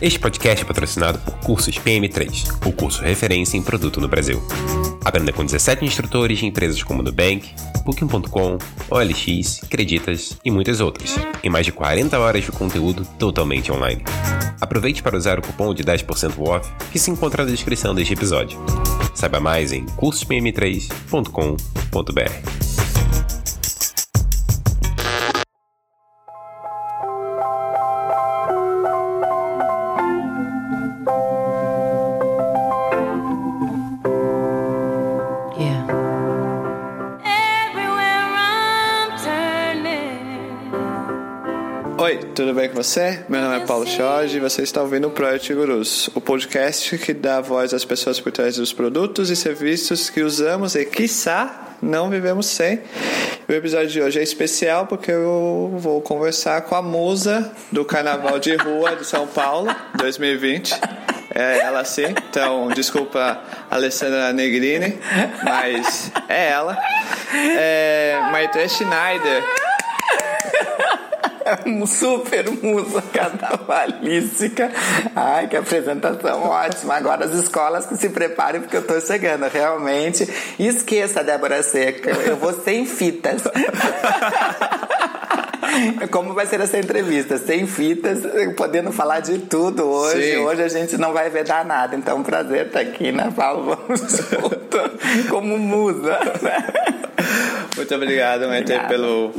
Este podcast é patrocinado por Cursos PM3, o curso referência em produto no Brasil. Aprenda com 17 instrutores de empresas como Nubank, Booking.com, OLX, Creditas e muitas outras, em mais de 40 horas de conteúdo totalmente online. Aproveite para usar o cupom de 10% off que se encontra na descrição deste episódio. Saiba mais em cursospm3.com.br. tudo bem com você? Meu nome é Paulo Jorge e você está ouvindo o Project Gurus, o podcast que dá voz às pessoas por trás dos produtos e serviços que usamos e, quiçá, não vivemos sem. O episódio de hoje é especial porque eu vou conversar com a musa do Carnaval de Rua de São Paulo 2020. É ela sim, então desculpa Alessandra Negrini, mas é ela. É Maite Schneider super musa carnavalística. Ai, que apresentação ótima. Agora as escolas que se preparem porque eu tô chegando, realmente. Esqueça, Débora Seca, eu vou sem fitas. Como vai ser essa entrevista? Sem fitas, podendo falar de tudo hoje. Sim. Hoje a gente não vai vedar nada. Então, é um prazer estar aqui, né, Paulo? Vamos junto, como musa. Muito obrigado, Maite, pelo,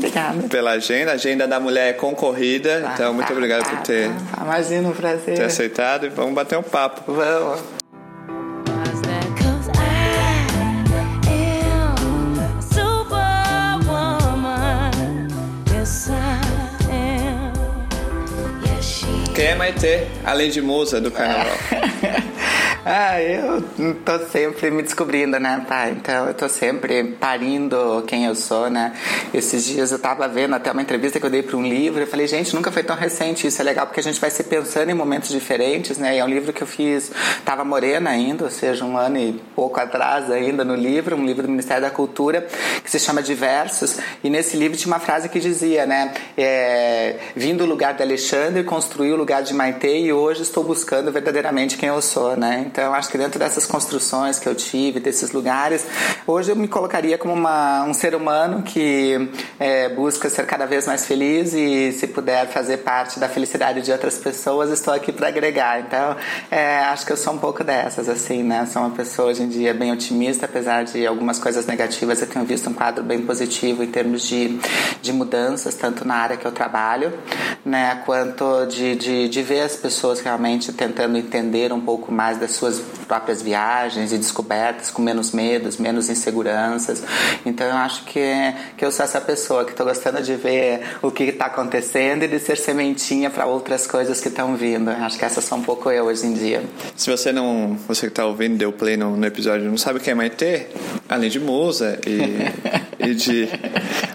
pela agenda. A agenda da mulher é concorrida. Ah, então, muito obrigado por ter. Imagina, um prazer. Ter aceitado e vamos bater um papo. Vamos. Quem é Maite, além de musa do carnaval? Ah, eu tô sempre me descobrindo, né, pai? Então eu tô sempre parindo quem eu sou, né? Esses dias eu tava vendo até uma entrevista que eu dei para um livro, eu falei, gente, nunca foi tão recente, isso é legal porque a gente vai se pensando em momentos diferentes, né? E é um livro que eu fiz, tava morena ainda, ou seja, um ano e pouco atrás ainda no livro, um livro do Ministério da Cultura, que se chama Diversos, e nesse livro tinha uma frase que dizia, né, é, vim do lugar de Alexandre, construí o lugar de Maite e hoje estou buscando verdadeiramente quem eu sou, né? Então acho que dentro dessas construções que eu tive, desses lugares, hoje eu me colocaria como uma, um ser humano que é, busca ser cada vez mais feliz e se puder fazer parte da felicidade de outras pessoas, estou aqui para agregar. Então, é, acho que eu sou um pouco dessas, assim, né? Sou uma pessoa hoje em dia bem otimista, apesar de algumas coisas negativas, eu tenho visto um quadro bem positivo em termos de, de mudanças, tanto na área que eu trabalho, né? Quanto de, de, de ver as pessoas realmente tentando entender um pouco mais das suas próprias viagens e descobertas com menos medos, menos inseguranças. Então eu acho que, que eu sou essa pessoa que estou gostando de ver o que está acontecendo e de ser sementinha para outras coisas que estão vindo. Eu acho que essa sou um pouco eu hoje em dia. Se você não, você que está ouvindo, deu play no, no episódio, não sabe quem é Maite, além de musa e, e de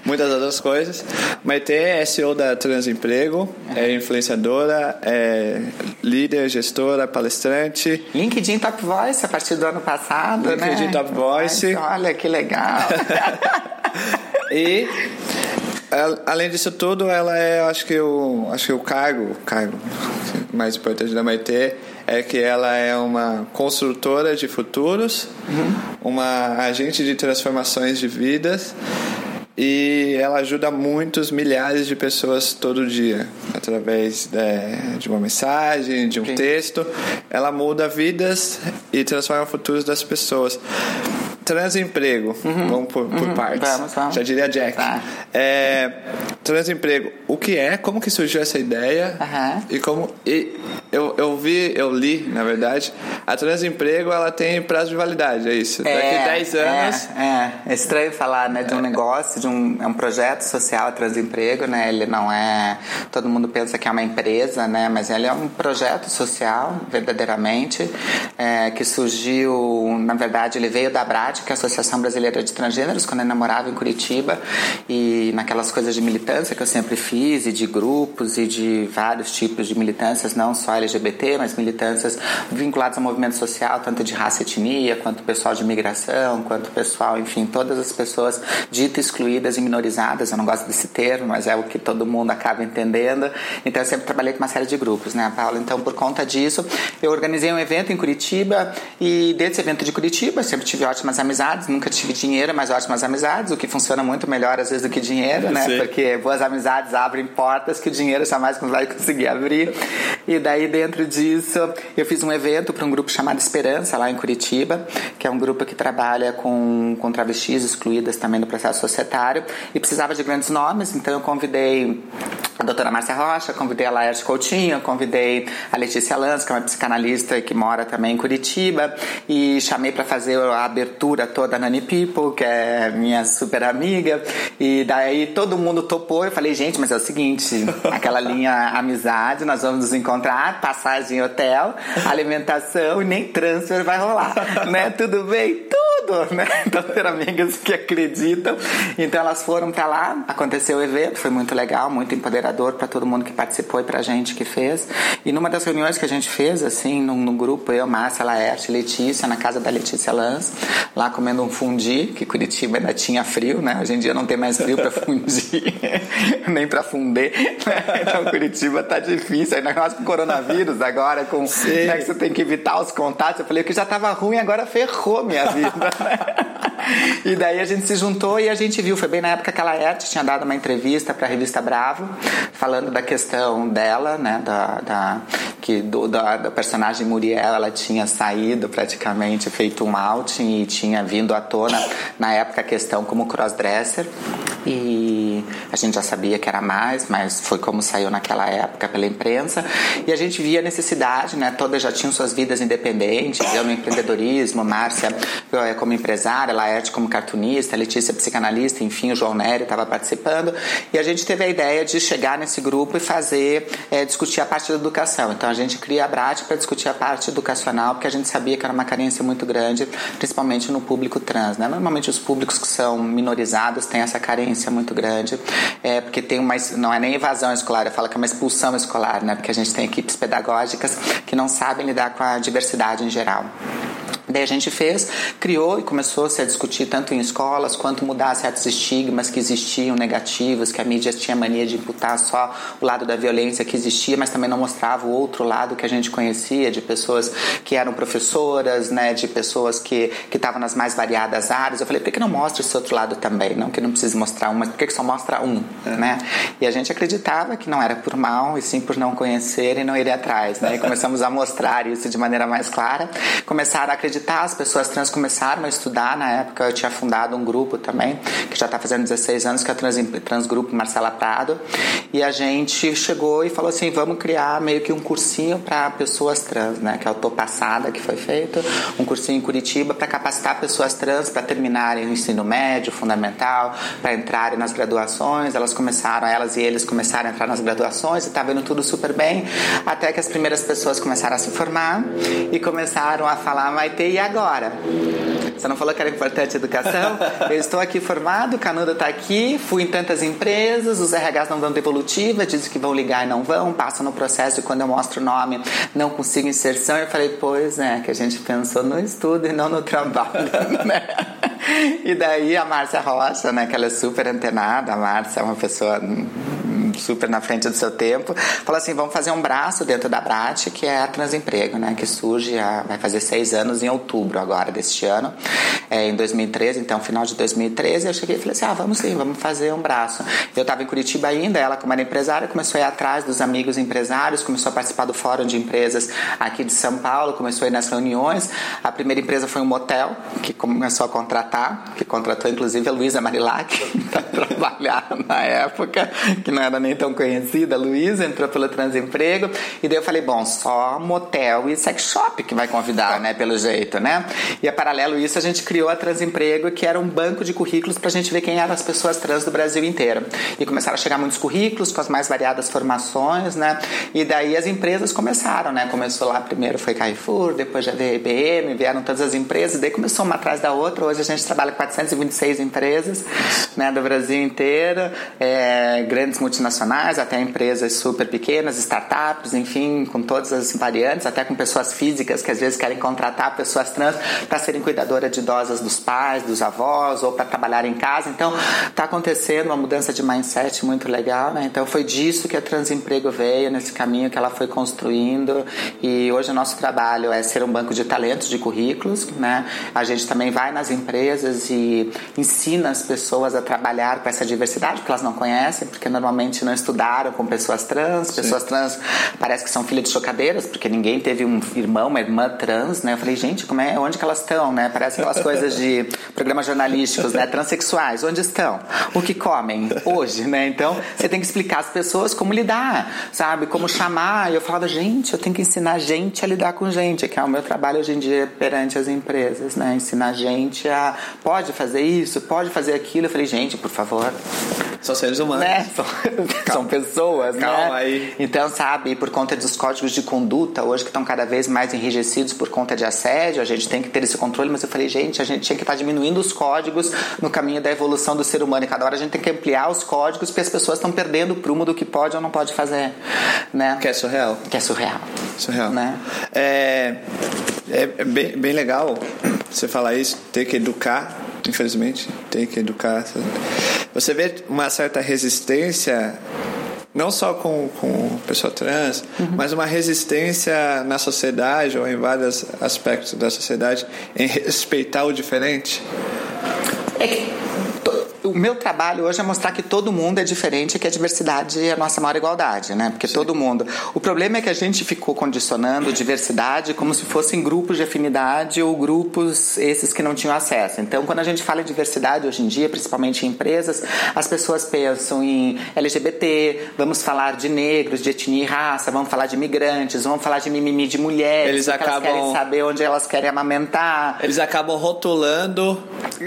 muitas outras coisas. Maite é CEO da Transemprego, é influenciadora, é líder, gestora, palestrante. LinkedIn Top Voice a partir do ano passado, LinkedIn né? LinkedIn Top Voice. olha que legal. e além disso tudo, ela é, acho que o, acho que o cargo, cargo mais importante da Maite é que ela é uma construtora de futuros, uhum. uma agente de transformações de vidas e ela ajuda muitos milhares de pessoas todo dia através de, de uma mensagem, de um Sim. texto. Ela muda vidas e transforma futuros das pessoas. Transemprego, uhum. vamos por, por uhum. partes. Vamos, vamos. Já diria Jack. Tá. É, transemprego, o que é? Como que surgiu essa ideia? Uhum. E como. E eu, eu vi, eu li, na verdade, a transemprego ela tem prazo de validade, é isso. É, Daqui 10 anos. É, é, é, estranho falar né, de um é. negócio, de um, é um projeto social, transemprego, né? Ele não é. Todo mundo pensa que é uma empresa, né? Mas ele é um projeto social, verdadeiramente, é, que surgiu, na verdade, ele veio da BRAD que é a Associação Brasileira de Transgêneros, quando eu namorava em Curitiba, e naquelas coisas de militância que eu sempre fiz, e de grupos, e de vários tipos de militâncias, não só LGBT, mas militâncias vinculadas ao movimento social, tanto de raça e etnia, quanto pessoal de imigração, quanto pessoal, enfim, todas as pessoas ditas excluídas e minorizadas. Eu não gosto desse termo, mas é o que todo mundo acaba entendendo. Então eu sempre trabalhei com uma série de grupos, né, Paula? Então por conta disso, eu organizei um evento em Curitiba e desse evento de Curitiba sempre tive ótimas amizades, nunca tive dinheiro, mas ótimas amizades, o que funciona muito melhor às vezes do que dinheiro, né? Porque boas amizades abrem portas que o dinheiro jamais vai conseguir abrir. E daí dentro disso, eu fiz um evento para um grupo chamado Esperança lá em Curitiba, que é um grupo que trabalha com, com travestis excluídas também no processo societário e precisava de grandes nomes, então eu convidei a doutora Márcia Rocha, convidei a Laerte Coutinho, convidei a Letícia Lanz, que é uma psicanalista que mora também em Curitiba, e chamei para fazer a abertura toda a Nani People, que é minha super amiga, e daí todo mundo topou. Eu falei, gente, mas é o seguinte: aquela linha amizade, nós vamos nos encontrar, passagem hotel, alimentação e nem transfer vai rolar, né? Tudo bem? Tudo, né? Então, ter amigas que acreditam. Então, elas foram para lá, aconteceu o evento, foi muito legal, muito empoderador para todo mundo que participou e pra gente que fez. E numa das reuniões que a gente fez, assim, no, no grupo, eu, Márcia, Laerte, Letícia, na casa da Letícia Lanz, lá comendo um fundi, que Curitiba ainda tinha frio, né? Hoje em dia não tem mais frio para fundir, nem para funder. Né? Então Curitiba tá difícil, ainda mais com o coronavírus agora, com né, que você tem que evitar os contatos. Eu falei que já tava ruim, agora ferrou minha vida. Né? E daí a gente se juntou e a gente viu, foi bem na época que a Laerte tinha dado uma entrevista para a revista Bravo, falando da questão dela, né, da, da que do, da, da personagem Muriel, ela tinha saído praticamente, feito um outing e tinha vindo à tona na época a questão como crossdresser e a gente já sabia que era mais, mas foi como saiu naquela época pela imprensa e a gente via a necessidade, né? Todas já tinham suas vidas independentes, eu no empreendedorismo, Márcia eh, como empresária, Laerte como cartunista, Letícia psicanalista, enfim, o João Nery estava participando e a gente teve a ideia de chegar nesse grupo e fazer é, discutir a parte da educação. Então a gente cria a BRAT para discutir a parte educacional, porque a gente sabia que era uma carência muito grande, principalmente no público trans, né? Normalmente os públicos que são minorizados têm essa carência muito grande, é, porque tem uma, não é nem evasão escolar, eu falo que é uma expulsão escolar, né? Porque a gente tem equipes pedagógicas que não sabem lidar com a diversidade em geral. Daí a gente fez, criou e começou -se a discutir tanto em escolas quanto mudar certos estigmas que existiam negativos, que a mídia tinha mania de imputar só o lado da violência que existia, mas também não mostrava o outro lado que a gente conhecia, de pessoas que eram professoras, né, de pessoas que que estavam nas mais variadas áreas. Eu falei, por que não mostra esse outro lado também? Não que não precisa mostrar um, mas por que só mostra um, é. né? E a gente acreditava que não era por mal, e sim por não conhecer e não ir atrás, né? E começamos a mostrar isso de maneira mais clara, começaram a acreditar acreditar, as pessoas trans começaram a estudar. Na época eu tinha fundado um grupo também, que já está fazendo 16 anos, que é o Trans, Transgrupo Marcela Prado. E a gente chegou e falou assim: vamos criar meio que um cursinho para pessoas trans, né? Que é o Tô Passada, que foi feito. Um cursinho em Curitiba para capacitar pessoas trans para terminarem o ensino médio, fundamental, para entrarem nas graduações. Elas começaram, elas e eles começaram a entrar nas graduações e tá vendo tudo super bem. Até que as primeiras pessoas começaram a se formar e começaram a falar, vai e agora? Você não falou que era importante a educação? Eu estou aqui formado, o Canudo está aqui, fui em tantas empresas, os RHs não dão devolutiva, dizem que vão ligar e não vão, passam no processo e quando eu mostro o nome não consigo inserção. Eu falei, pois é, que a gente pensou no estudo e não no trabalho, né? E daí a Márcia Rocha, né, que ela é super antenada, a Márcia é uma pessoa super na frente do seu tempo, falou assim: vamos fazer um braço dentro da Brat, que é a Transemprego, né? Que surge, vai fazer seis anos em outubro agora deste ano, é, em 2013, então final de 2013. Eu cheguei e falei assim: ah, vamos sim, vamos fazer um braço. Eu estava em Curitiba ainda, ela, como era empresária, começou a ir atrás dos amigos empresários, começou a participar do Fórum de Empresas aqui de São Paulo, começou a ir nas reuniões. A primeira empresa foi um motel, que começou a contratar, que contratou inclusive a Luísa Marilac para trabalhar na época, que não era nem tão conhecida, Luísa, entrou pelo Transemprego. E daí eu falei, bom, só motel e sex shop que vai convidar, né? Pelo jeito, né? E a paralelo isso, a gente criou a Transemprego, que era um banco de currículos para a gente ver quem eram as pessoas trans do Brasil inteiro. E começaram a chegar muitos currículos com as mais variadas formações, né? E daí as empresas começaram, né? Começou lá primeiro foi Carrefour, depois já veio IBM, vieram todas as empresas, daí começou uma atrás da outra. Hoje a gente trabalha com 426 empresas, né? Do Brasil inteiro, é, grandes multinacionais, até empresas super pequenas, startups, enfim, com todas as variantes, até com pessoas físicas que às vezes querem contratar pessoas trans para serem cuidadoras de idosas dos pais, dos avós ou para trabalhar em casa. Então, está acontecendo uma mudança de mindset muito legal, né? Então, foi disso que a Transemprego veio, nesse caminho que ela foi construindo. E hoje o nosso trabalho é ser um banco de talentos, de currículos, né? A gente também vai nas empresas e ensina as pessoas a trabalhar com essa diversidade, porque elas não conhecem, porque normalmente não estudaram com pessoas trans. Sim. Pessoas trans parece que são filhas de chocadeiras, porque ninguém teve um irmão, uma irmã trans, né? Eu falei, gente, como é, onde que elas estão, né? Parece aquelas coisas de programas jornalísticos, né? Transsexuais, onde estão? O que comem hoje, né? Então, você tem que explicar às pessoas como lidar, sabe? Como chamar. E eu falava, gente, eu tenho que ensinar a gente a lidar com gente, que é o meu trabalho hoje em dia perante as empresas, né? Ensinar a gente a pode fazer isso, pode fazer aquilo. Eu falei, gente, por favor. São seres humanos. Né? São, pessoas, Calma né? aí. Então, sabe, por conta dos códigos de conduta, hoje que estão cada vez mais enrijecidos por conta de assédio, a gente tem que ter esse controle, mas eu falei, gente, a gente tinha que estar tá diminuindo os códigos no caminho da evolução do ser humano. E cada hora a gente tem que ampliar os códigos porque as pessoas estão perdendo o prumo do que pode ou não pode fazer. Né? Que é surreal. Que é surreal. Surreal. Né? É, é bem, bem legal você falar isso, ter que educar, infelizmente, tem que educar. Você vê uma certa resistência não só com, com pessoa trans, uhum. mas uma resistência na sociedade ou em vários aspectos da sociedade em respeitar o diferente? É que o meu trabalho hoje é mostrar que todo mundo é diferente e que a diversidade é a nossa maior igualdade, né? Porque Sim. todo mundo. O problema é que a gente ficou condicionando diversidade como se fossem grupos de afinidade ou grupos esses que não tinham acesso. Então, quando a gente fala em diversidade hoje em dia, principalmente em empresas, as pessoas pensam em LGBT, vamos falar de negros, de etnia e raça, vamos falar de imigrantes, vamos falar de mimimi de mulheres, eles acabam... elas querem saber onde elas querem amamentar. Eles acabam rotulando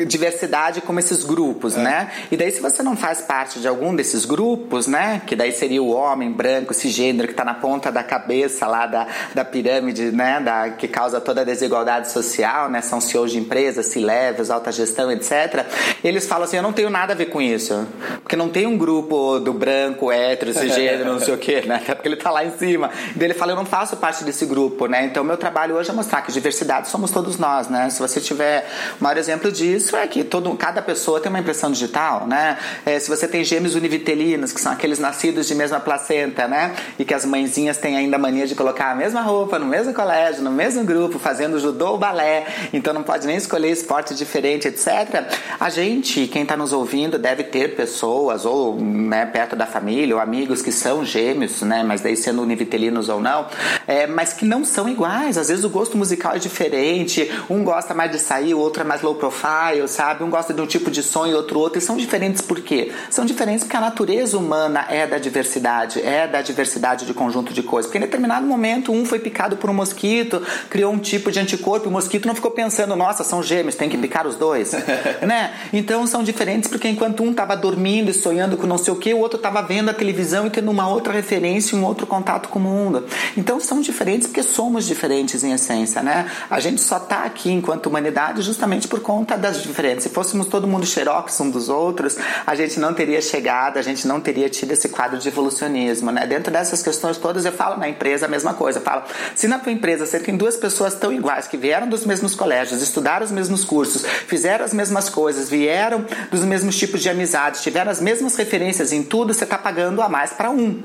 diversidade como esses grupos, é. né? E daí se você não faz parte de algum desses grupos, né? Que daí seria o homem branco, cisgênero, que está na ponta da cabeça lá da, da pirâmide, né? Da, que causa toda a desigualdade social, né? São CEOs de empresas, C-levels, alta gestão, etc. Eles falam assim, eu não tenho nada a ver com isso. Porque não tem um grupo do branco, hétero, cisgênero, não sei o quê, né? Até porque ele está lá em cima. E daí ele fala, eu não faço parte desse grupo, né? Então meu trabalho hoje é mostrar que diversidade somos todos nós, né? Se você tiver o maior exemplo disso é que todo, cada pessoa tem uma impressão digital, né? É, se você tem gêmeos univitelinos, que são aqueles nascidos de mesma placenta, né? E que as mãezinhas têm ainda mania de colocar a mesma roupa no mesmo colégio, no mesmo grupo, fazendo judô ou balé, então não pode nem escolher esporte diferente, etc. A gente, quem está nos ouvindo, deve ter pessoas ou né, perto da família ou amigos que são gêmeos, né? Mas daí sendo univitelinos ou não, é, mas que não são iguais. Às vezes o gosto musical é diferente, um gosta mais de sair, o outro é mais low profile, sabe? Um gosta de um tipo de som e outro outro. E são diferentes por quê? São diferentes porque a natureza humana é da diversidade, é da diversidade de conjunto de coisas. Porque em determinado momento um foi picado por um mosquito, criou um tipo de anticorpo, e o mosquito não ficou pensando, nossa, são gêmeos, tem que picar os dois, né? Então são diferentes porque enquanto um estava dormindo e sonhando com não sei o que, o outro estava vendo a televisão e tendo uma outra referência, um outro contato com o mundo. Então são diferentes porque somos diferentes em essência, né? A gente só está aqui enquanto humanidade justamente por conta das diferenças. Se fôssemos todo mundo xerox um dos outros, a gente não teria chegado, a gente não teria tido esse quadro de evolucionismo, né? Dentro dessas questões todas, eu falo na empresa a mesma coisa. Eu falo, se na tua empresa você tem duas pessoas tão iguais, que vieram dos mesmos colégios, estudaram os mesmos cursos, fizeram as mesmas coisas, vieram dos mesmos tipos de amizades, tiveram as mesmas referências em tudo, você está pagando a mais para um.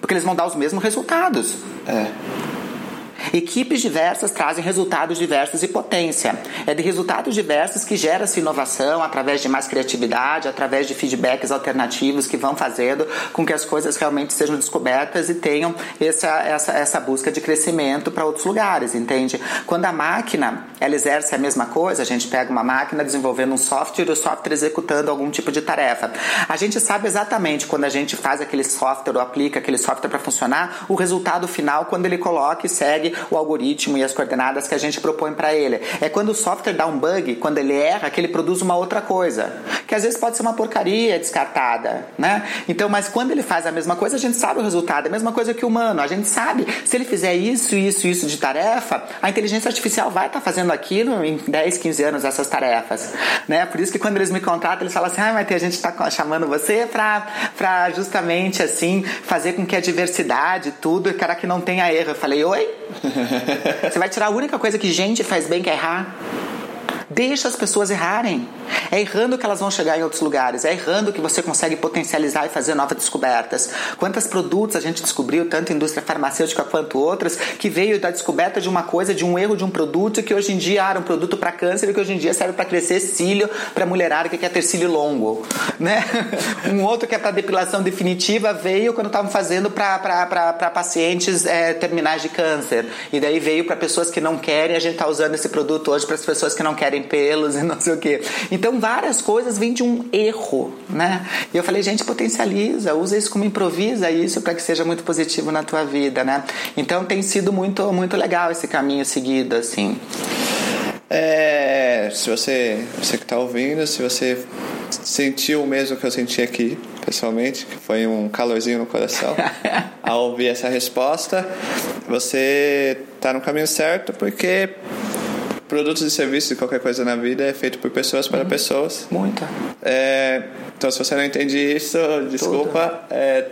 Porque eles vão dar os mesmos resultados. É. Equipes diversas trazem resultados diversos e potência. É de resultados diversos que gera-se inovação através de mais criatividade, através de feedbacks alternativos que vão fazendo com que as coisas realmente sejam descobertas e tenham essa, essa, essa busca de crescimento para outros lugares, entende? Quando a máquina ela exerce a mesma coisa, a gente pega uma máquina desenvolvendo um software e o software executando algum tipo de tarefa. A gente sabe exatamente quando a gente faz aquele software ou aplica aquele software para funcionar, o resultado final quando ele coloca e segue o algoritmo e as coordenadas que a gente propõe para ele. É quando o software dá um bug, quando ele erra, que ele produz uma outra coisa, que às vezes pode ser uma porcaria descartada, né? Então, mas quando ele faz a mesma coisa, a gente sabe o resultado. É a mesma coisa que o humano. A gente sabe, se ele fizer isso, isso, isso de tarefa, a inteligência artificial vai estar tá fazendo aquilo em 10, 15 anos, essas tarefas, né? Por isso que quando eles me contratam, eles falam assim, ah, mas a gente está chamando você para justamente assim fazer com que a diversidade, tudo, cara que não tenha erro. Eu falei, oi? Você vai tirar a única coisa que gente faz bem que é errar? Deixa as pessoas errarem. É errando que elas vão chegar em outros lugares. É errando que você consegue potencializar e fazer novas descobertas. Quantos produtos a gente descobriu, tanto indústria farmacêutica quanto outras, que veio da descoberta de uma coisa, de um erro de um produto que hoje em dia era um produto para câncer e que hoje em dia serve para crescer cílio para mulherada que quer ter cílio longo, né? Um outro que é para depilação definitiva veio quando estavam fazendo para pacientes é, terminais de câncer e daí veio para pessoas que não querem. A gente está usando esse produto hoje para as pessoas que não querem pelos e não sei o quê. Então, várias coisas vêm de um erro, né? E eu falei, gente, potencializa, usa isso como improvisa isso para que seja muito positivo na tua vida, né? Então, tem sido muito, muito legal esse caminho seguido, assim. É, se você, você que está ouvindo, se você sentiu o mesmo que eu senti aqui, pessoalmente, que foi um calorzinho no coração, ao ouvir essa resposta, você está no caminho certo, porque produtos e serviços, qualquer coisa na vida é feito por pessoas para uhum. pessoas. Muita. É, então, se você não entende isso, desculpa. É...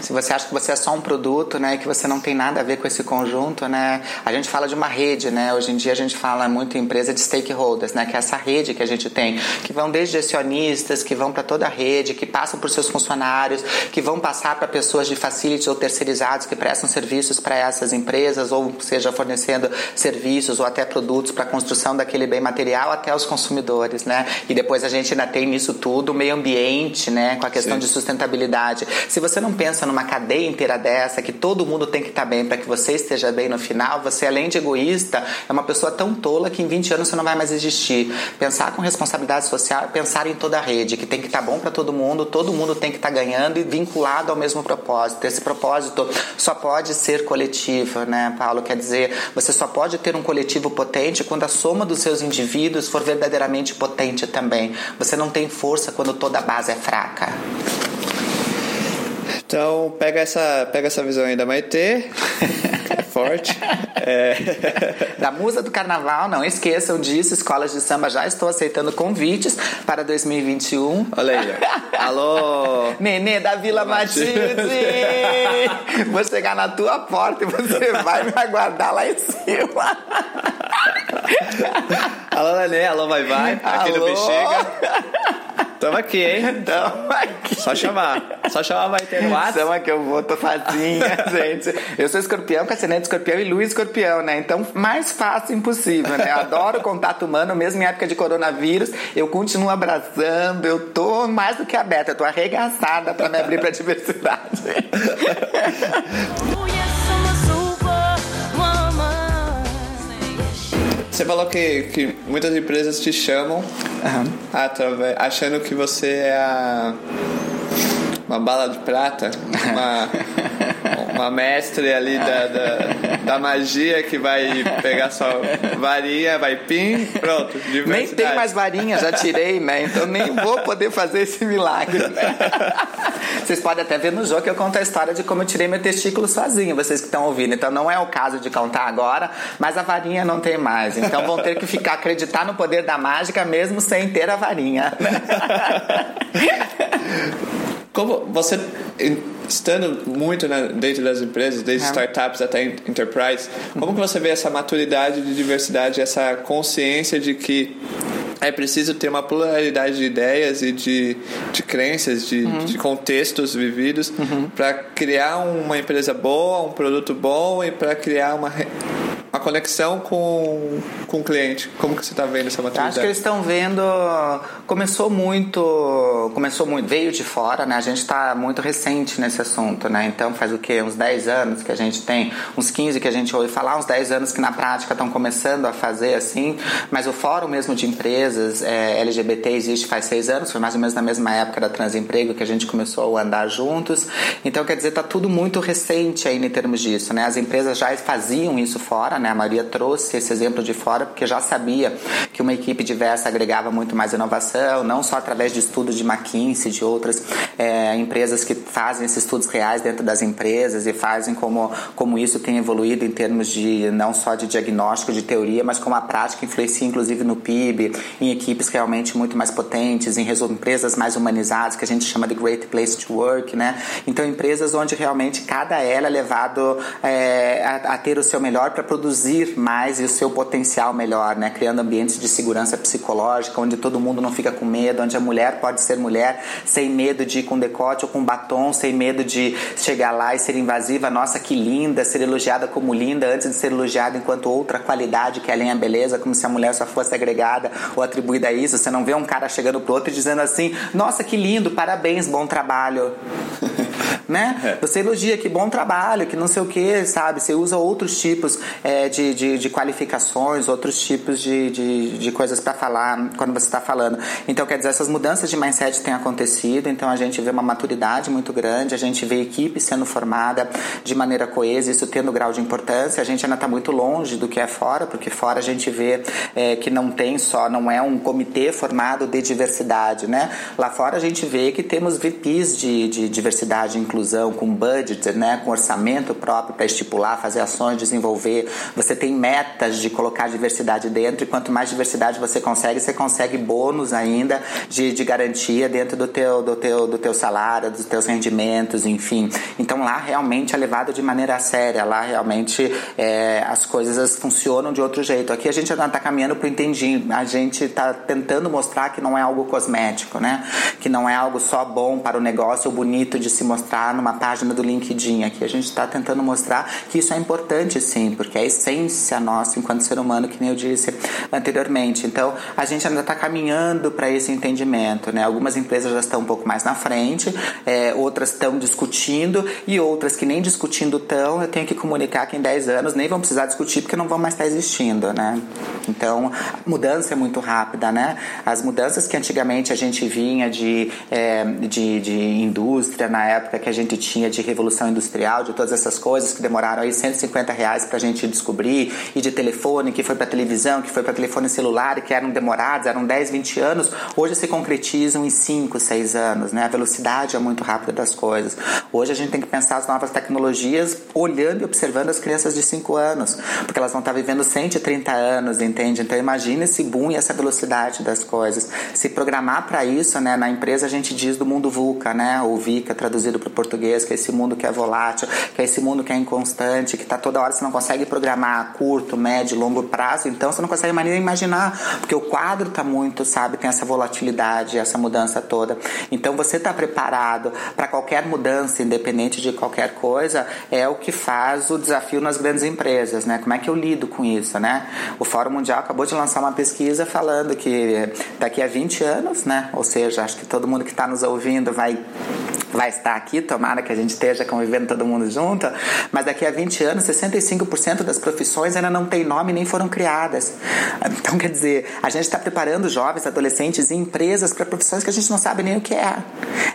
Se você acha que você é só um produto, né, que você não tem nada a ver com esse conjunto, né, a gente fala de uma rede, né, hoje em dia a gente fala muito em empresa de stakeholders, né, que é essa rede que a gente tem, que vão desde acionistas, que vão para toda a rede, que passam por seus funcionários, que vão passar para pessoas de facilities ou terceirizados que prestam serviços para essas empresas, ou seja, fornecendo serviços ou até produtos para construção daquele bem material até os consumidores, né? E depois a gente ainda tem nisso tudo o meio ambiente, né? Com a questão Sim. de sustentabilidade. Se você não pensa numa cadeia inteira dessa, que todo mundo tem que estar tá bem para que você esteja bem no final, você além de egoísta, é uma pessoa tão tola que em 20 anos você não vai mais existir. Pensar com responsabilidade social é pensar em toda a rede, que tem que estar tá bom para todo mundo, todo mundo tem que estar tá ganhando e vinculado ao mesmo propósito. Esse propósito só pode ser coletivo, né, Paulo? Quer dizer, você só pode ter um coletivo potente quando quando a soma dos seus indivíduos for verdadeiramente potente também. Você não tem força quando toda a base é fraca. Então, pega essa, pega essa visão aí da Maitê. é. É... Da musa do carnaval, não esqueçam disso. Escolas de samba já estou aceitando convites para 2021. Olha aí. Alô! Nenê da Vila Matilde! Vou chegar na tua porta e você vai me aguardar lá em cima. alô, Nenê, alô, vai, vai. Aqui no Bexiga. Tamo aqui, hein? Tamo aqui. Só chamar. Só chamar vai ter no WhatsApp. Chama que eu vou, tô facinha, gente. Eu sou escorpião, Cassinete escorpião e Luiz escorpião, né? Então, mais fácil impossível, né? Eu adoro contato humano, mesmo em época de coronavírus. Eu continuo abraçando, eu tô mais do que aberta, eu tô arregaçada pra me abrir pra diversidade. Você falou que, que muitas empresas te chamam através, achando que você é a, uma bala de prata, uma, uma mestre ali da, da, da, magia que vai pegar sua varinha, vai pim, pronto. Nem tem mais varinha, já tirei, né? Então nem vou poder fazer esse milagre. Né? Vocês podem até ver no jogo que eu conto a história de como eu tirei meu testículo sozinho, vocês que estão ouvindo. Então não é o caso de contar agora, mas a varinha não tem mais. Então vão ter que ficar acreditar no poder da mágica mesmo sem ter a varinha. Como você estando muito dentro das empresas, desde é. startups até enterprise, como que você vê essa maturidade de diversidade, essa consciência de que é preciso ter uma pluralidade de ideias e de, de crenças, de, uhum. de contextos vividos uhum. para criar uma empresa boa, um produto bom e para criar uma a conexão com, com o cliente? Como que você está vendo essa maturidade? Acho que eles estão vendo. Começou muito. Começou muito. Veio de fora, né? A gente está muito recente nesse assunto, né? Então faz o quê? Uns 10 anos que a gente tem, uns 15 que a gente ouve falar, uns 10 anos que na prática estão começando a fazer assim. Mas o fórum mesmo de empresas é, LGBT existe faz seis anos, foi mais ou menos na mesma época da Transemprego que a gente começou a andar juntos. Então, quer dizer, está tudo muito recente aí em termos disso, né? As empresas já faziam isso fora, né? A Maria trouxe esse exemplo de fora porque já sabia que uma equipe diversa agregava muito mais inovação, não só através de estudos de McKinsey, de outras é, empresas que fazem esses estudos reais dentro das empresas e fazem como, como isso tem evoluído em termos de não só de diagnóstico, de teoria, mas como a prática influencia inclusive no PIB, em equipes realmente muito mais potentes, em empresas mais humanizadas, que a gente chama de Great Place to Work, né? Então, empresas onde realmente cada ela é levado é, a, a, ter o seu melhor para produzir mais e o seu potencial melhor, né? Criando ambientes de segurança psicológica, onde todo mundo não fica com medo, onde a mulher pode ser mulher sem medo de ir com decote ou com batom, sem medo de chegar lá e ser invasiva. Nossa, que linda, ser elogiada como linda antes de ser elogiada enquanto outra qualidade que além a beleza, como se a mulher só fosse agregada ou atribuída a isso. Você não vê um cara chegando pro outro e dizendo assim: Nossa, que lindo, parabéns, bom trabalho. né? É. Você elogia que bom trabalho, que não sei o que, sabe? Você usa outros tipos é, de, de, de, qualificações, outros tipos de, de, de coisas para falar quando você está falando. Então, quer dizer, essas mudanças de mindset têm acontecido, então a gente vê uma maturidade muito grande, a gente vê equipe sendo formada de maneira coesa, isso tendo grau de importância. A gente ainda está muito longe do que é fora, porque fora a gente vê é, que não tem só, não é um comitê formado de diversidade, né? Lá fora a gente vê que temos VPs de, de diversidade e inclusão, com budget, né, com orçamento próprio para estipular, fazer ações, desenvolver. Você tem metas de colocar diversidade dentro e quanto mais diversidade você consegue, você consegue bônus ainda de, de garantia dentro do teu, do, teu, do teu salário, dos teus rendimentos, enfim. Então lá realmente é levado de maneira séria, lá realmente é, as coisas funcionam de outro jeito. Aqui a gente ainda está caminhando para o entendi, a gente está tentando mostrar que não é algo cosmético, né? Que não é algo só bom para o negócio, bonito de se mostrar numa página do LinkedIn. Aqui a gente está tentando mostrar que isso é importante sim, porque é a essência nossa enquanto ser humano, que nem eu disse anteriormente. Então a gente ainda está caminhando para esse entendimento. Né? Algumas empresas já estão um pouco mais na frente, é, outras estão discutindo e outras que nem discutindo estão, eu tenho que comunicar que em 10 anos nem vão precisar discutir porque não vão mais estar existindo. Né? Então a mudança é muito rápida. Né? As mudanças que antigamente a gente vinha de, é, de, de indústria, na época que a gente tinha de revolução industrial, de todas essas coisas que demoraram aí 150 reais para a gente descobrir, e de telefone que foi para televisão, que foi para telefone celular, que eram demorados, eram 10, 20 anos, hoje se concretizam em 5, 6 anos, né? A velocidade é muito rápida das coisas. Hoje a gente tem que pensar as novas tecnologias olhando e observando as crianças de 5 anos, porque elas vão estar vivendo 130 anos, entende? Então imagine esse boom e essa velocidade das coisas. Se programar para isso, né? Na empresa a gente diz do mundo VUCA, né? Ou VICA, traduzido para o português, que é esse mundo que é volátil, que é esse mundo que é inconstante, que está toda hora você não consegue programar curto, médio, longo prazo, então você não consegue mais nem imaginar, porque o quadro está muito, sabe, tem essa volatilidade, essa mudança toda. Então você está preparado para qualquer mudança, independente de qualquer coisa, é o que faz o desafio nas grandes empresas, né? Como é que eu lido com isso, né? O Fórum Mundial acabou de lançar uma pesquisa falando que daqui a 20 anos, né? Ou seja, acho que todo mundo que está nos ouvindo vai vai estar aqui, tomara que a gente esteja convivendo todo mundo junto, mas daqui a 20 anos, 65% das profissões ainda não tem nome nem foram criadas. Então, quer dizer, a gente está preparando jovens, adolescentes e empresas para profissões que a gente não sabe nem o que é.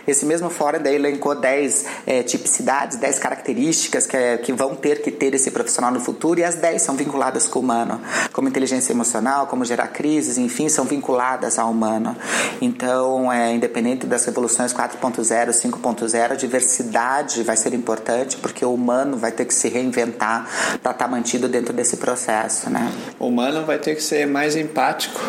Esse mesmo fórum daí elencou 10 é, tipicidades, 10 características que, é, que vão ter que ter esse profissional no futuro e as 10 são vinculadas com o humano, como inteligência emocional, como gerar crises, enfim, são vinculadas ao humano. Então, é, independente das revoluções 4.0, 5.0, a diversidade vai ser importante porque o humano vai ter que se reinventar para estar tá mantido dentro desse processo, né? O humano vai ter que ser mais empático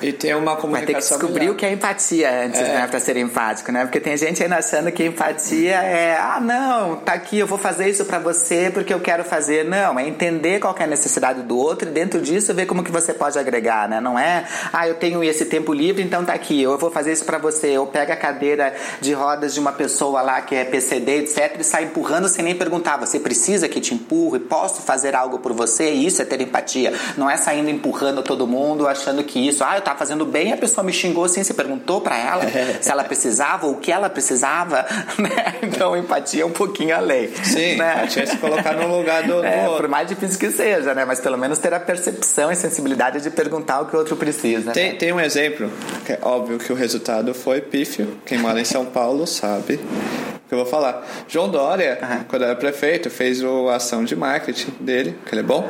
E tem uma comunicação Vai ter que descobrir melhor. o que é empatia antes, é. né? Pra ser empático, né? Porque tem gente ainda achando que empatia é, ah, não, tá aqui, eu vou fazer isso para você porque eu quero fazer. Não, é entender qual é a necessidade do outro e dentro disso ver como que você pode agregar, né? Não é, ah, eu tenho esse tempo livre, então tá aqui, eu vou fazer isso para você. Eu pego a cadeira de rodas de uma pessoa lá que é PCD, etc, e sai empurrando sem nem perguntar, você precisa que te empurre? Posso fazer algo por você? Isso é ter empatia. Não é saindo empurrando todo mundo, achando que isso, ah, eu tava fazendo bem, a pessoa me xingou assim, você perguntou para ela se ela precisava ou o que ela precisava, né? Então, empatia é um pouquinho além. Sim, né? empatia é se colocar no lugar do, é, outro. Por mais difícil que seja, né? Mas pelo menos ter a percepção e sensibilidade de perguntar o que o outro precisa. Tem, né? tem um exemplo, que é óbvio que o resultado foi pífio. Quem mora em São Paulo sabe que eu vou falar. João Dória, Aham. quando era prefeito, fez a ação de marketing dele, que ele é bom.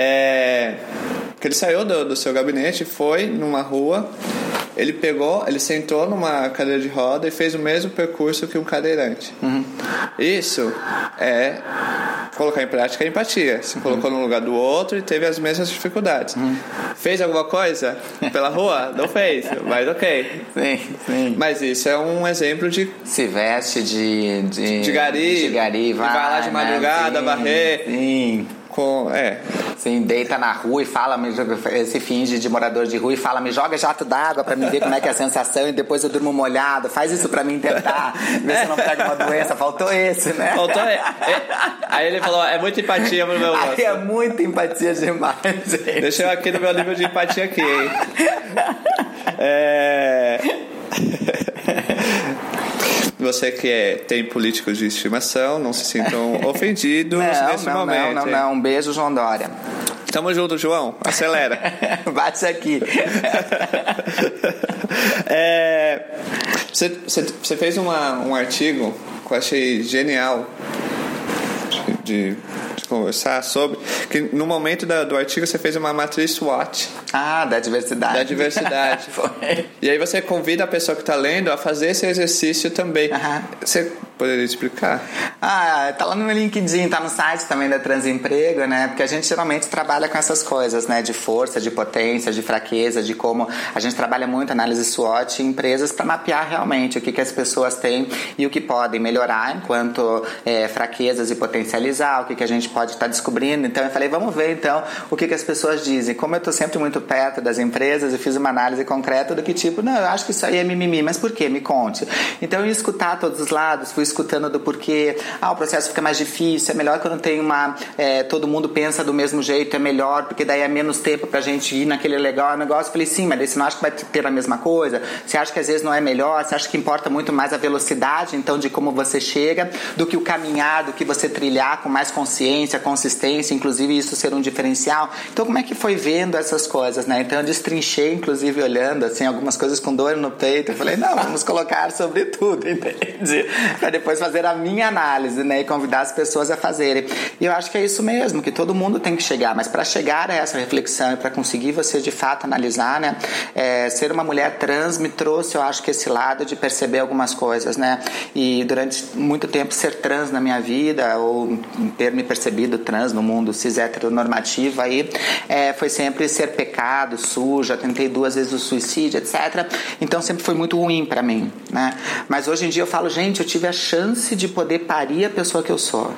É, que ele saiu do, do seu gabinete, foi numa rua, ele pegou, ele sentou numa cadeira de roda e fez o mesmo percurso que um cadeirante. Isso é colocar em prática a empatia. Se colocou no lugar do outro e teve as mesmas dificuldades. Fez alguma coisa pela rua? Não fez, mas ok. Sim, sim. Mas isso é um exemplo de, Se veste de. De, de gari, De gari, vai. vai lá de né? madrugada, Sim, varrer. Sim. Com. É. Sim, deita na rua e fala, me se finge de morador de rua e fala, me joga jato d'água pra me ver como é que é a sensação e depois eu durmo molhado. Faz isso pra mim tentar, ver se eu não pego uma doença. Faltou esse, né? Faltou. é, é. Aí ele falou: é muita empatia pro meu Aí é gosto. muita empatia demais, gente. Deixa eu aqui no meu nível de empatia aqui, hein? É. Você que é, tem políticos de estimação, não se sintam ofendidos Não, nesse não, momento. não, não, não. Um beijo, João Dória. Tamo junto, João. Acelera. Bate aqui. É, você, você, você fez uma, um artigo que eu achei genial de conversar sobre. Que no momento da- do artigo você fez uma matriz SWOT Ah, da diversidade. da diversidade. Foi. E aí você convida a pessoa que está lendo a fazer esse exercício também. Você poderia explicar? Ah, tá lá no meu LinkedIn, tá no site também da Transemprego, né? Porque a gente geralmente trabalha com essas coisas, né? De força, de potência, de fraqueza, de como a gente trabalha muito análise SWOT em empresas para mapear realmente o que, que as pessoas têm e o que podem melhorar enquanto é, fraquezas e potencializar, o que, que a gente pode estar descobrindo. Então eu falei, vamos ver então o que, que as pessoas dizem. Como eu tô sempre muito perto das empresas, eu fiz uma análise concreta do que tipo, não, eu acho que isso aí é mimimi, mas por quê? Me conte. Então eu ia escutar todos os lados, fui escutando do porquê, ah, o processo fica mais difícil, é melhor quando tem uma, é, todo mundo pensa do mesmo jeito, é melhor, porque daí é menos tempo pra gente ir naquele legal negócio. Eu falei, sim, mas você não acha que vai ter a mesma coisa? Você acha que às vezes não é melhor? Você acha que importa muito mais a velocidade, então, de como você chega, do que o caminhar, do que você trilhar com mais consciência, consistência, inclusive isso ser um diferencial. Então, como é que foi vendo essas coisas, né? Então, eu destrinchei, inclusive, olhando, assim, algumas coisas com dor no peito. Eu falei, não, vamos colocar sobre tudo, entende? Pra depois fazer a minha análise, né? E convidar as pessoas a fazerem. E eu acho que é isso mesmo, que todo mundo tem que chegar, mas para chegar a essa reflexão e para conseguir você de fato analisar, né? É, ser uma mulher trans me trouxe, eu acho que esse lado de perceber algumas coisas, né? E durante muito tempo ser trans na minha vida, ou ter me percebido trans no mundo cis heteronormativo aí, é, foi sempre ser pecado, suja, tentei duas vezes o suicídio, etc. Então sempre foi muito ruim para mim, né? Mas hoje em dia eu falo, gente, eu tive a chance de poder parir a pessoa que eu sou,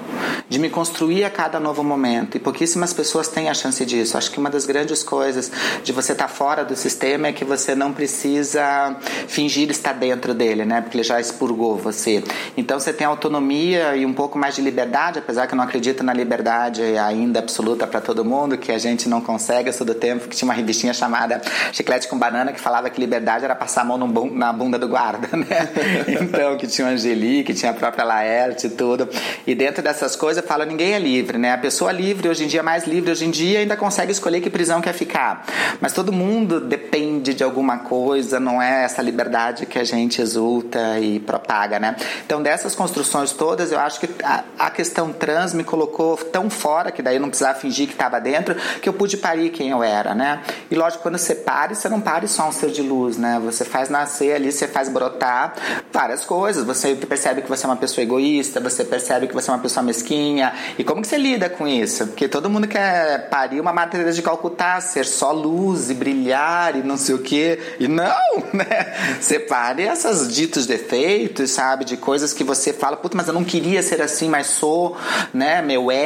de me construir a cada novo momento. E pouquíssimas pessoas têm a chance disso. Acho que uma das grandes coisas de você estar fora do sistema é que você não precisa fingir estar dentro dele, né? Porque ele já expurgou você. Então você tem autonomia e um pouco mais de liberdade, apesar que eu não acredito na liberdade ainda absoluta para todo mundo, que a gente não consegue. Eu sou do tempo que tinha uma revistinha chamada Chiclete com Banana que falava que liberdade era passar a mão bun- na bunda do guarda, né? Então, que tinha o Angeli, que tinha a própria Laerte e tudo. E dentro dessas coisas, eu falo, ninguém é livre, né? A pessoa livre, hoje em dia, mais livre, hoje em dia, ainda consegue escolher que prisão quer ficar. Mas todo mundo depende de alguma coisa, não é essa liberdade que a gente exulta e propaga, né? Então, dessas construções todas, eu acho que a, a questão trans me colocou tão fora, que daí não precisava fingir que estava dentro, que eu pude parir quem eu era, né? E lógico, quando você pare, você não pare só um ser de luz, né? Você faz nascer ali, você faz brotar várias coisas. Você percebe que você é uma pessoa egoísta, você percebe que você é uma pessoa mesquinha. E como que você lida com isso? Porque todo mundo quer parir uma matéria de Calcutá, ser só luz e brilhar e não sei o quê. E não, né? Separe essas ditos defeitos, sabe? De coisas que você fala, puta, mas eu não queria ser assim, mas sou, né? Meu ego.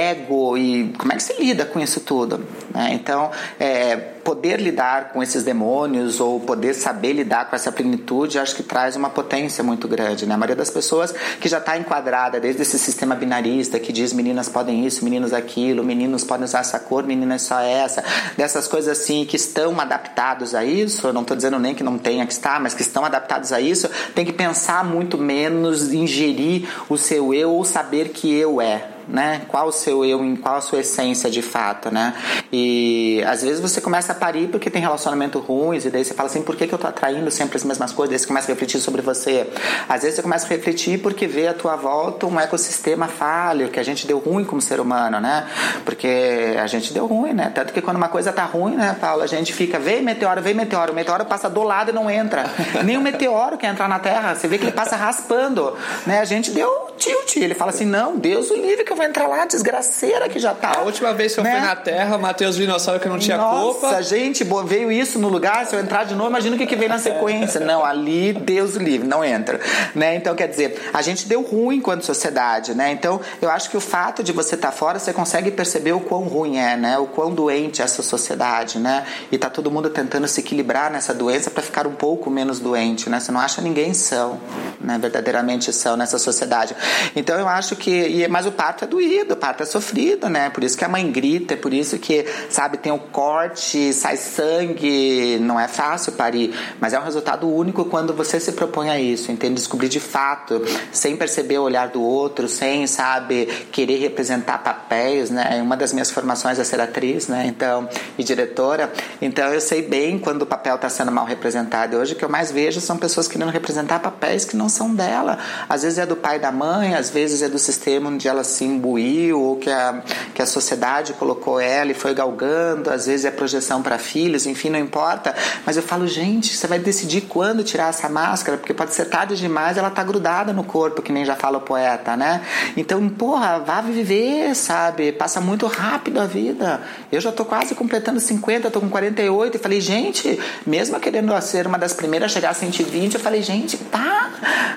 E como é que você lida com isso tudo? Né? Então, é poder lidar com esses demônios ou poder saber lidar com essa plenitude, acho que traz uma potência muito grande. Né? A maioria das pessoas que já está enquadrada desde esse sistema binarista que diz meninas podem isso, meninos aquilo, meninos podem usar essa cor, meninas só essa, dessas coisas assim que estão adaptados a isso, eu não estou dizendo nem que não tenha que estar, mas que estão adaptados a isso, tem que pensar muito menos, ingerir o seu eu ou saber que eu é né? Qual o seu eu, qual a sua essência de fato, né? E às vezes você começa a parir porque tem relacionamento ruins e daí você fala assim, por que, que eu tô atraindo sempre as mesmas coisas? Daí você começa a refletir sobre você. Às vezes você começa a refletir porque vê à tua volta um ecossistema falho, que a gente deu ruim como ser humano, né? Porque a gente deu ruim, né? Tanto que quando uma coisa tá ruim, né, Paulo, a gente fica, vem meteoro, vem meteoro, o meteoro passa do lado e não entra. Nem o meteoro quer entrar na Terra, você vê que ele passa raspando, né? A gente deu tilt, ele fala assim, não, Deus o livre que eu vou entrar lá, desgraceira que já tá. A última vez que eu né? fui na Terra, o Matheus Dinossauro que não tinha Nossa, culpa. Nossa, gente, veio isso no lugar, se eu entrar de novo, imagina o que, que vem na sequência. Não, ali, Deus livre, não entra. Né? Então, quer dizer, a gente deu ruim enquanto sociedade, né? Então, eu acho que o fato de você estar tá fora, você consegue perceber o quão ruim é, né? O quão doente é essa sociedade, né? E tá todo mundo tentando se equilibrar nessa doença para ficar um pouco menos doente, né? Você não acha ninguém são, né? Verdadeiramente são nessa sociedade. Então, eu acho que... Mas o parto é doído, o parto é sofrido, né? Por isso que a mãe grita, é por isso que, sabe, tem o corte, sai sangue, não é fácil parir, mas é um resultado único quando você se propõe a isso, entende? Descobrir de fato, sem perceber o olhar do outro, sem, sabe, querer representar papéis, né? Uma das minhas formações é ser atriz, né? Então, e diretora, então eu sei bem quando o papel está sendo mal representado. Hoje o que eu mais vejo são pessoas querendo representar papéis que não são dela. Às vezes é do pai e da mãe, às vezes é do sistema onde ela se imbuiu ou que a, que a sociedade colocou ela e foi galgando, às vezes é projeção para filhos, enfim, não importa. Mas eu falo, gente, você vai decidir quando tirar essa máscara, porque pode ser tarde demais, ela tá grudada no corpo, que nem já fala o poeta, né? Então, porra, vá viver, sabe? Passa muito rápido a vida. Eu já tô quase completando 50, tô com 48 e falei, gente, mesmo querendo ser uma das primeiras a chegar a 120, eu falei, gente, pá,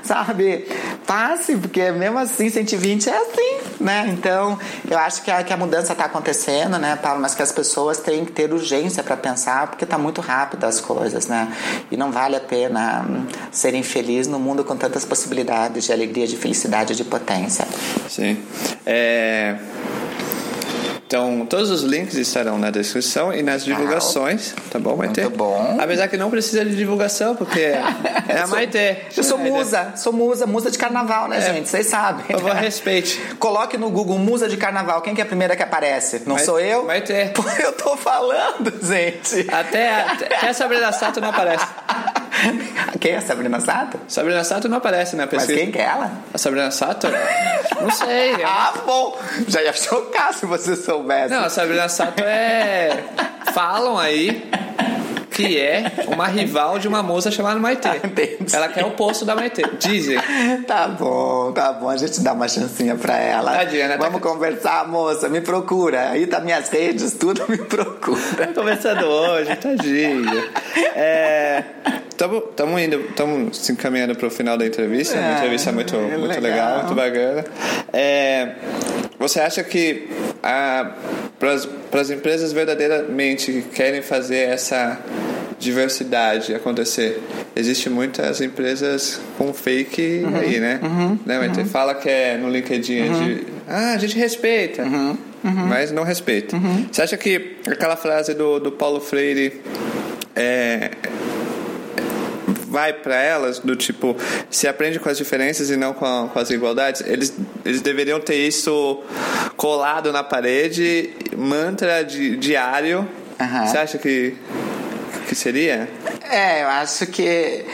sabe? Passe, porque mesmo assim 120 é assim, né? Então, eu acho que a, que a mudança está acontecendo, né, Paulo? Mas que as pessoas têm que ter urgência para pensar, porque está muito rápido as coisas, né? E não vale a pena hum, ser infeliz no mundo com tantas possibilidades de alegria, de felicidade, de potência. Sim. É... Então, todos os links estarão na descrição e nas divulgações, tá bom, Maite? Muito bom. Apesar que não precisa de divulgação, porque é a Maite. Eu sou musa, sou musa, musa de carnaval, né, é. gente? Vocês sabem. Por favor, respeite. Coloque no Google musa de carnaval. Quem que é a primeira que aparece? Não Maite, sou eu? Maite. Eu tô falando, gente. Até, até a Sabrina Sato não aparece. Quem é a Sabrina Sato? Sabrina Sato não aparece na pesquisa. Mas quem que é ela? A Sabrina Sato? Não sei. É ah, bom. Já ia chocar se você soubesse. Não, a Sabrina Sato é. Falam aí que é uma rival de uma moça chamada Maitê. Entendi. Ela quer o posto da Maitê. Dizem. Tá bom, tá bom. A gente dá uma chancinha pra ela. Tadinha, né? Vamos conversar, moça. Me procura. Aí tá minhas redes, tudo me procura. Conversando hoje, tadinha. É. Estamos indo, estamos se encaminhando para o final da entrevista. É, uma entrevista muito, é muito legal. legal, muito bacana. É, você acha que para as empresas verdadeiramente que querem fazer essa diversidade acontecer. Existe muitas empresas com fake uhum, aí, né? Uhum, né? Mas uhum. fala que é no LinkedIn uhum. de ah, a gente respeita, uhum, uhum. mas não respeita. Você acha que aquela frase do, do Paulo Freire é, vai para elas, do tipo, se aprende com as diferenças e não com, a, com as igualdades, eles, eles deveriam ter isso colado na parede, mantra di, diário. Uhum. Você acha que, que seria? É, eu acho que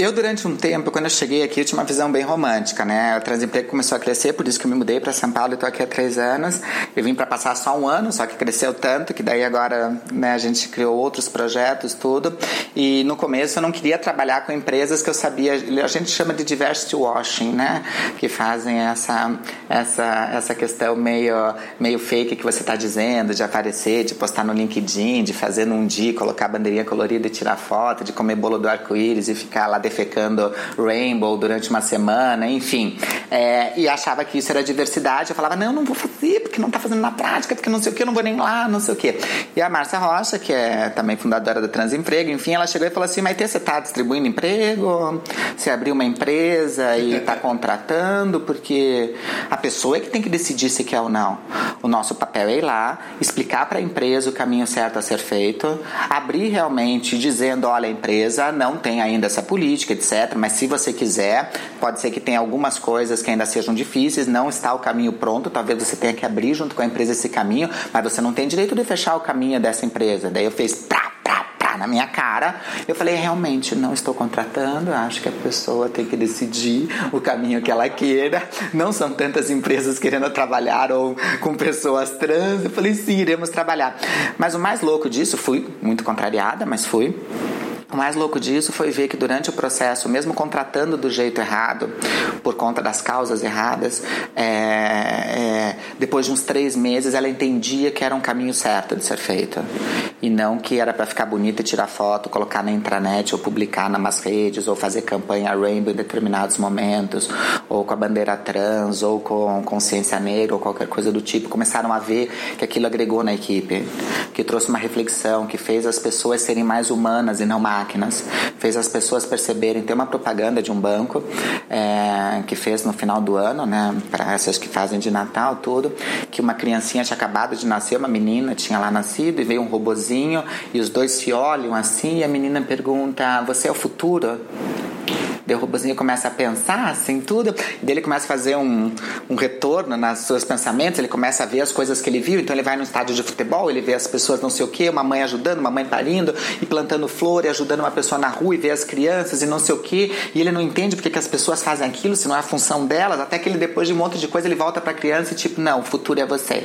Eu, durante um tempo, quando eu cheguei aqui, eu tinha uma visão bem romântica, né? O transemprego começou a crescer, por isso que eu me mudei para São Paulo e estou aqui há três anos. Eu vim para passar só um ano, só que cresceu tanto que daí agora né, a gente criou outros projetos, tudo. E no começo eu não queria trabalhar com empresas que eu sabia, a gente chama de diversity washing, né? Que fazem essa, essa, essa questão meio, meio fake que você está dizendo, de aparecer, de postar no LinkedIn, de fazer num dia, colocar bandeirinha colorida e tirar foto, de comer bolo do arco-íris e ficar lá defecando rainbow durante uma semana, enfim. É, e achava que isso era diversidade. Eu falava, não, não vou fazer, porque não está fazendo na prática, porque não sei o que, eu não vou nem lá, não sei o que. E a Márcia Rocha, que é também fundadora da Transemprego, enfim, ela chegou e falou assim, Maite, você está distribuindo emprego? Você abriu uma empresa e está contratando? Porque a pessoa é que tem que decidir se quer ou não. O nosso papel é ir lá, explicar para a empresa o caminho certo a ser feito, abrir realmente dizendo, olha, a empresa não tem ainda essa política, etc. Mas se você quiser, pode ser que tenha algumas coisas que ainda sejam difíceis, não está o caminho pronto, talvez você tenha que abrir junto com a empresa esse caminho, mas você não tem direito de fechar o caminho dessa empresa. Daí eu fiz pra, pra, pra na minha cara. Eu falei, realmente, não estou contratando, acho que a pessoa tem que decidir o caminho que ela queira. Não são tantas empresas querendo trabalhar ou com pessoas trans. Eu falei, sim, iremos trabalhar. Mas o mais louco disso, fui muito contrariada, mas fui o mais louco disso foi ver que durante o processo, mesmo contratando do jeito errado, por conta das causas erradas, é, é, depois de uns três meses ela entendia que era um caminho certo de ser feito. E não que era para ficar bonita e tirar foto, colocar na intranet ou publicar nas redes, ou fazer campanha rainbow em determinados momentos, ou com a bandeira trans, ou com consciência negra, ou qualquer coisa do tipo. Começaram a ver que aquilo agregou na equipe, que trouxe uma reflexão, que fez as pessoas serem mais humanas e não mais máquinas, fez as pessoas perceberem. Tem uma propaganda de um banco é, que fez no final do ano, né, para essas que fazem de Natal, tudo, que uma criancinha tinha acabado de nascer, uma menina tinha lá nascido e veio um robozinho e os dois se olham assim e a menina pergunta: Você é o futuro? Daí o robozinho começa a pensar assim, tudo. Daí ele começa a fazer um, um retorno nos seus pensamentos, ele começa a ver as coisas que ele viu. Então ele vai no estádio de futebol, ele vê as pessoas não sei o que, uma mãe ajudando, uma mãe parindo e plantando flor e ajudando uma pessoa na rua e vê as crianças e não sei o que. E ele não entende porque que as pessoas fazem aquilo, se não é a função delas. Até que ele, depois de um monte de coisa, ele volta para a criança e tipo, não, o futuro é você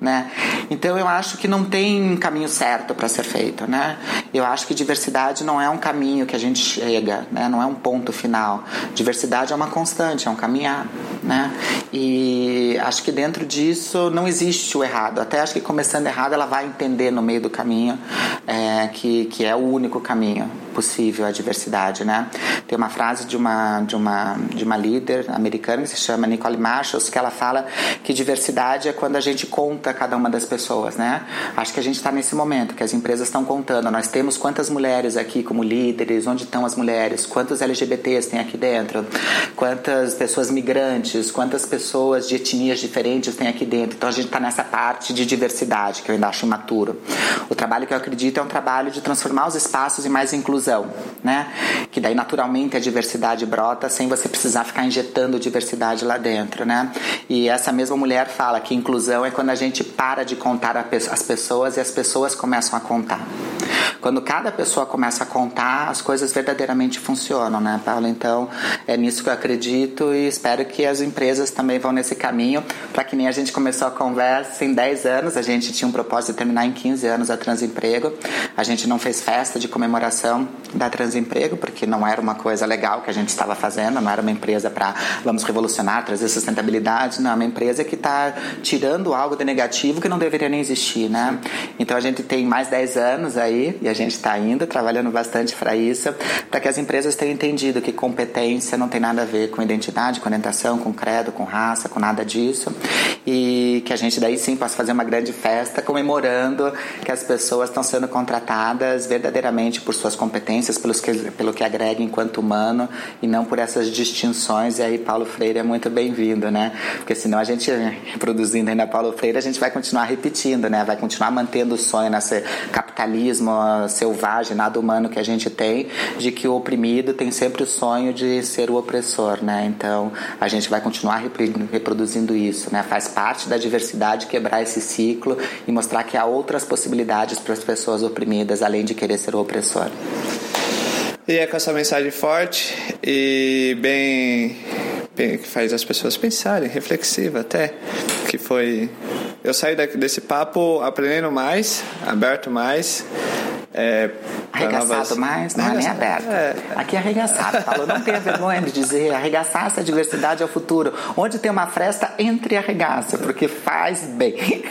né? Então eu acho que não tem caminho certo para ser feito, né? Eu acho que diversidade não é um caminho que a gente chega, né? Não é um ponto final. Diversidade é uma constante, é um caminhar, né? E acho que dentro disso não existe o errado. Até acho que começando errado ela vai entender no meio do caminho é, que que é o único caminho possível a diversidade, né? Tem uma frase de uma de uma de uma líder americana que se chama Nicole Marshalls que ela fala que diversidade é quando a gente conta cada uma das pessoas, né? Acho que a gente está nesse momento que as empresas estão contando. Nós temos quantas mulheres aqui como líderes, onde estão as mulheres, quantos LGBTs tem aqui dentro, quantas pessoas migrantes, quantas pessoas de etnias diferentes tem aqui dentro. Então a gente está nessa parte de diversidade que eu ainda acho imaturo. O trabalho que eu acredito é um trabalho de transformar os espaços em mais inclusão, né? Que daí naturalmente a diversidade brota sem você precisar ficar injetando diversidade lá dentro, né? E essa mesma mulher fala que inclusão é quando a gente para de contar as pessoas e as pessoas começam a contar. Quando cada pessoa começa a contar, as coisas verdadeiramente funcionam, né, Paulo? Então, é nisso que eu acredito e espero que as empresas também vão nesse caminho, para que nem a gente começou a conversa em 10 anos, a gente tinha um propósito de terminar em 15 anos a Transemprego. A gente não fez festa de comemoração da Transemprego, porque não era uma coisa legal que a gente estava fazendo, não era uma empresa para vamos revolucionar, trazer sustentabilidade, não, é uma empresa que está tirando algo de negativo que não deveria nem existir, né? Então a gente tem mais 10 anos aí e a gente está indo, trabalhando bastante para isso, para que as empresas tenham entendido que competência não tem nada a ver com identidade, com orientação, com credo, com raça, com nada disso. E que a gente daí sim possa fazer uma grande festa comemorando que as pessoas estão sendo contratadas verdadeiramente por suas competências, pelos que, pelo que agrega enquanto humano e não por essas distinções. E aí Paulo Freire é muito bem-vindo, né? Porque senão a gente, reproduzindo ainda Paulo Freire, a gente vai continuar repetindo, né? Vai continuar mantendo o sonho nesse capitalismo selvagem, nada humano que a gente tem, de que o oprimido tem sempre o sonho de ser o opressor, né? Então a gente vai continuar reproduzindo isso, né? Faz parte da diversidade quebrar esse ciclo e mostrar que há outras possibilidades para as pessoas oprimidas além de querer ser o opressor. E é com essa mensagem forte e bem, bem que faz as pessoas pensarem, reflexiva até, que foi eu saí desse papo aprendendo mais, aberto mais. É, arregaçado novas... mais, não arregaçado. é nem aberto. É. Aqui é arregaçado. Falou, não tenha vergonha de dizer arregaçar essa diversidade é o futuro. Onde tem uma fresta, entre arregaça, porque faz bem.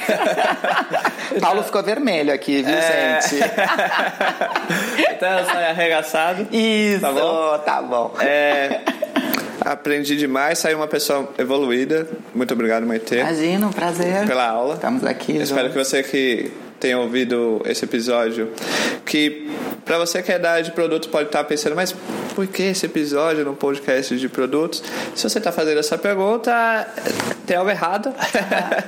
Paulo ficou vermelho aqui, viu, é... gente? então eu saio arregaçado. Isso, tá bom? Tá bom. É... Aprendi demais, saí uma pessoa evoluída. Muito obrigado, Maite. Imagina, um prazer. Pela aula. Estamos aqui. Espero que você que tenha ouvido esse episódio, que para você que é da área de produto pode estar pensando, mas por que esse episódio no podcast de produtos? Se você está fazendo essa pergunta, tem algo errado.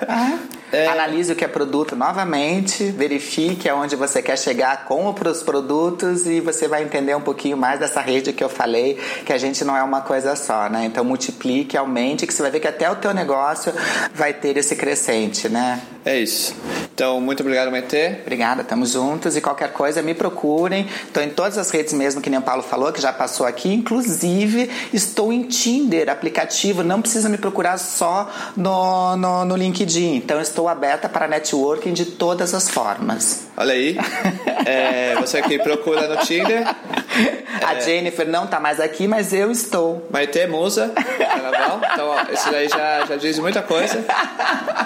Ah, é. Analise o que é produto novamente, verifique aonde você quer chegar com os produtos e você vai entender um pouquinho mais dessa rede que eu falei, que a gente não é uma coisa só, né? Então multiplique, aumente, que você vai ver que até o teu negócio vai ter esse crescente, né? É isso. Então, muito obrigado, Maite. Obrigada, estamos juntos e qualquer coisa me procurem. Estou em todas as redes mesmo, que nem o Paulo falou, que já passou aqui. Inclusive, estou em Tinder, aplicativo. Não precisa me procurar só no, no, no LinkedIn. Então, estou aberta para networking de todas as formas. Olha aí. É, você que procura no Tinder. A é... Jennifer não está mais aqui, mas eu estou. Maite Musa, carnaval. Então, ó, esse daí já, já diz muita coisa.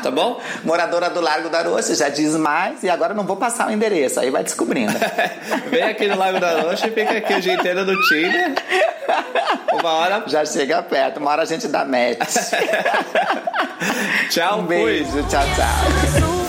Tá bom? Moradora do Largo da Rocha, já diz mais. E agora não vou passar o endereço, aí vai descobrindo. Vem aqui no Lago da Rocha e fica aqui o dia inteiro no Tinder. Uma hora. Já chega perto, uma hora a gente dá match. tchau, um beijo, fui. tchau, tchau.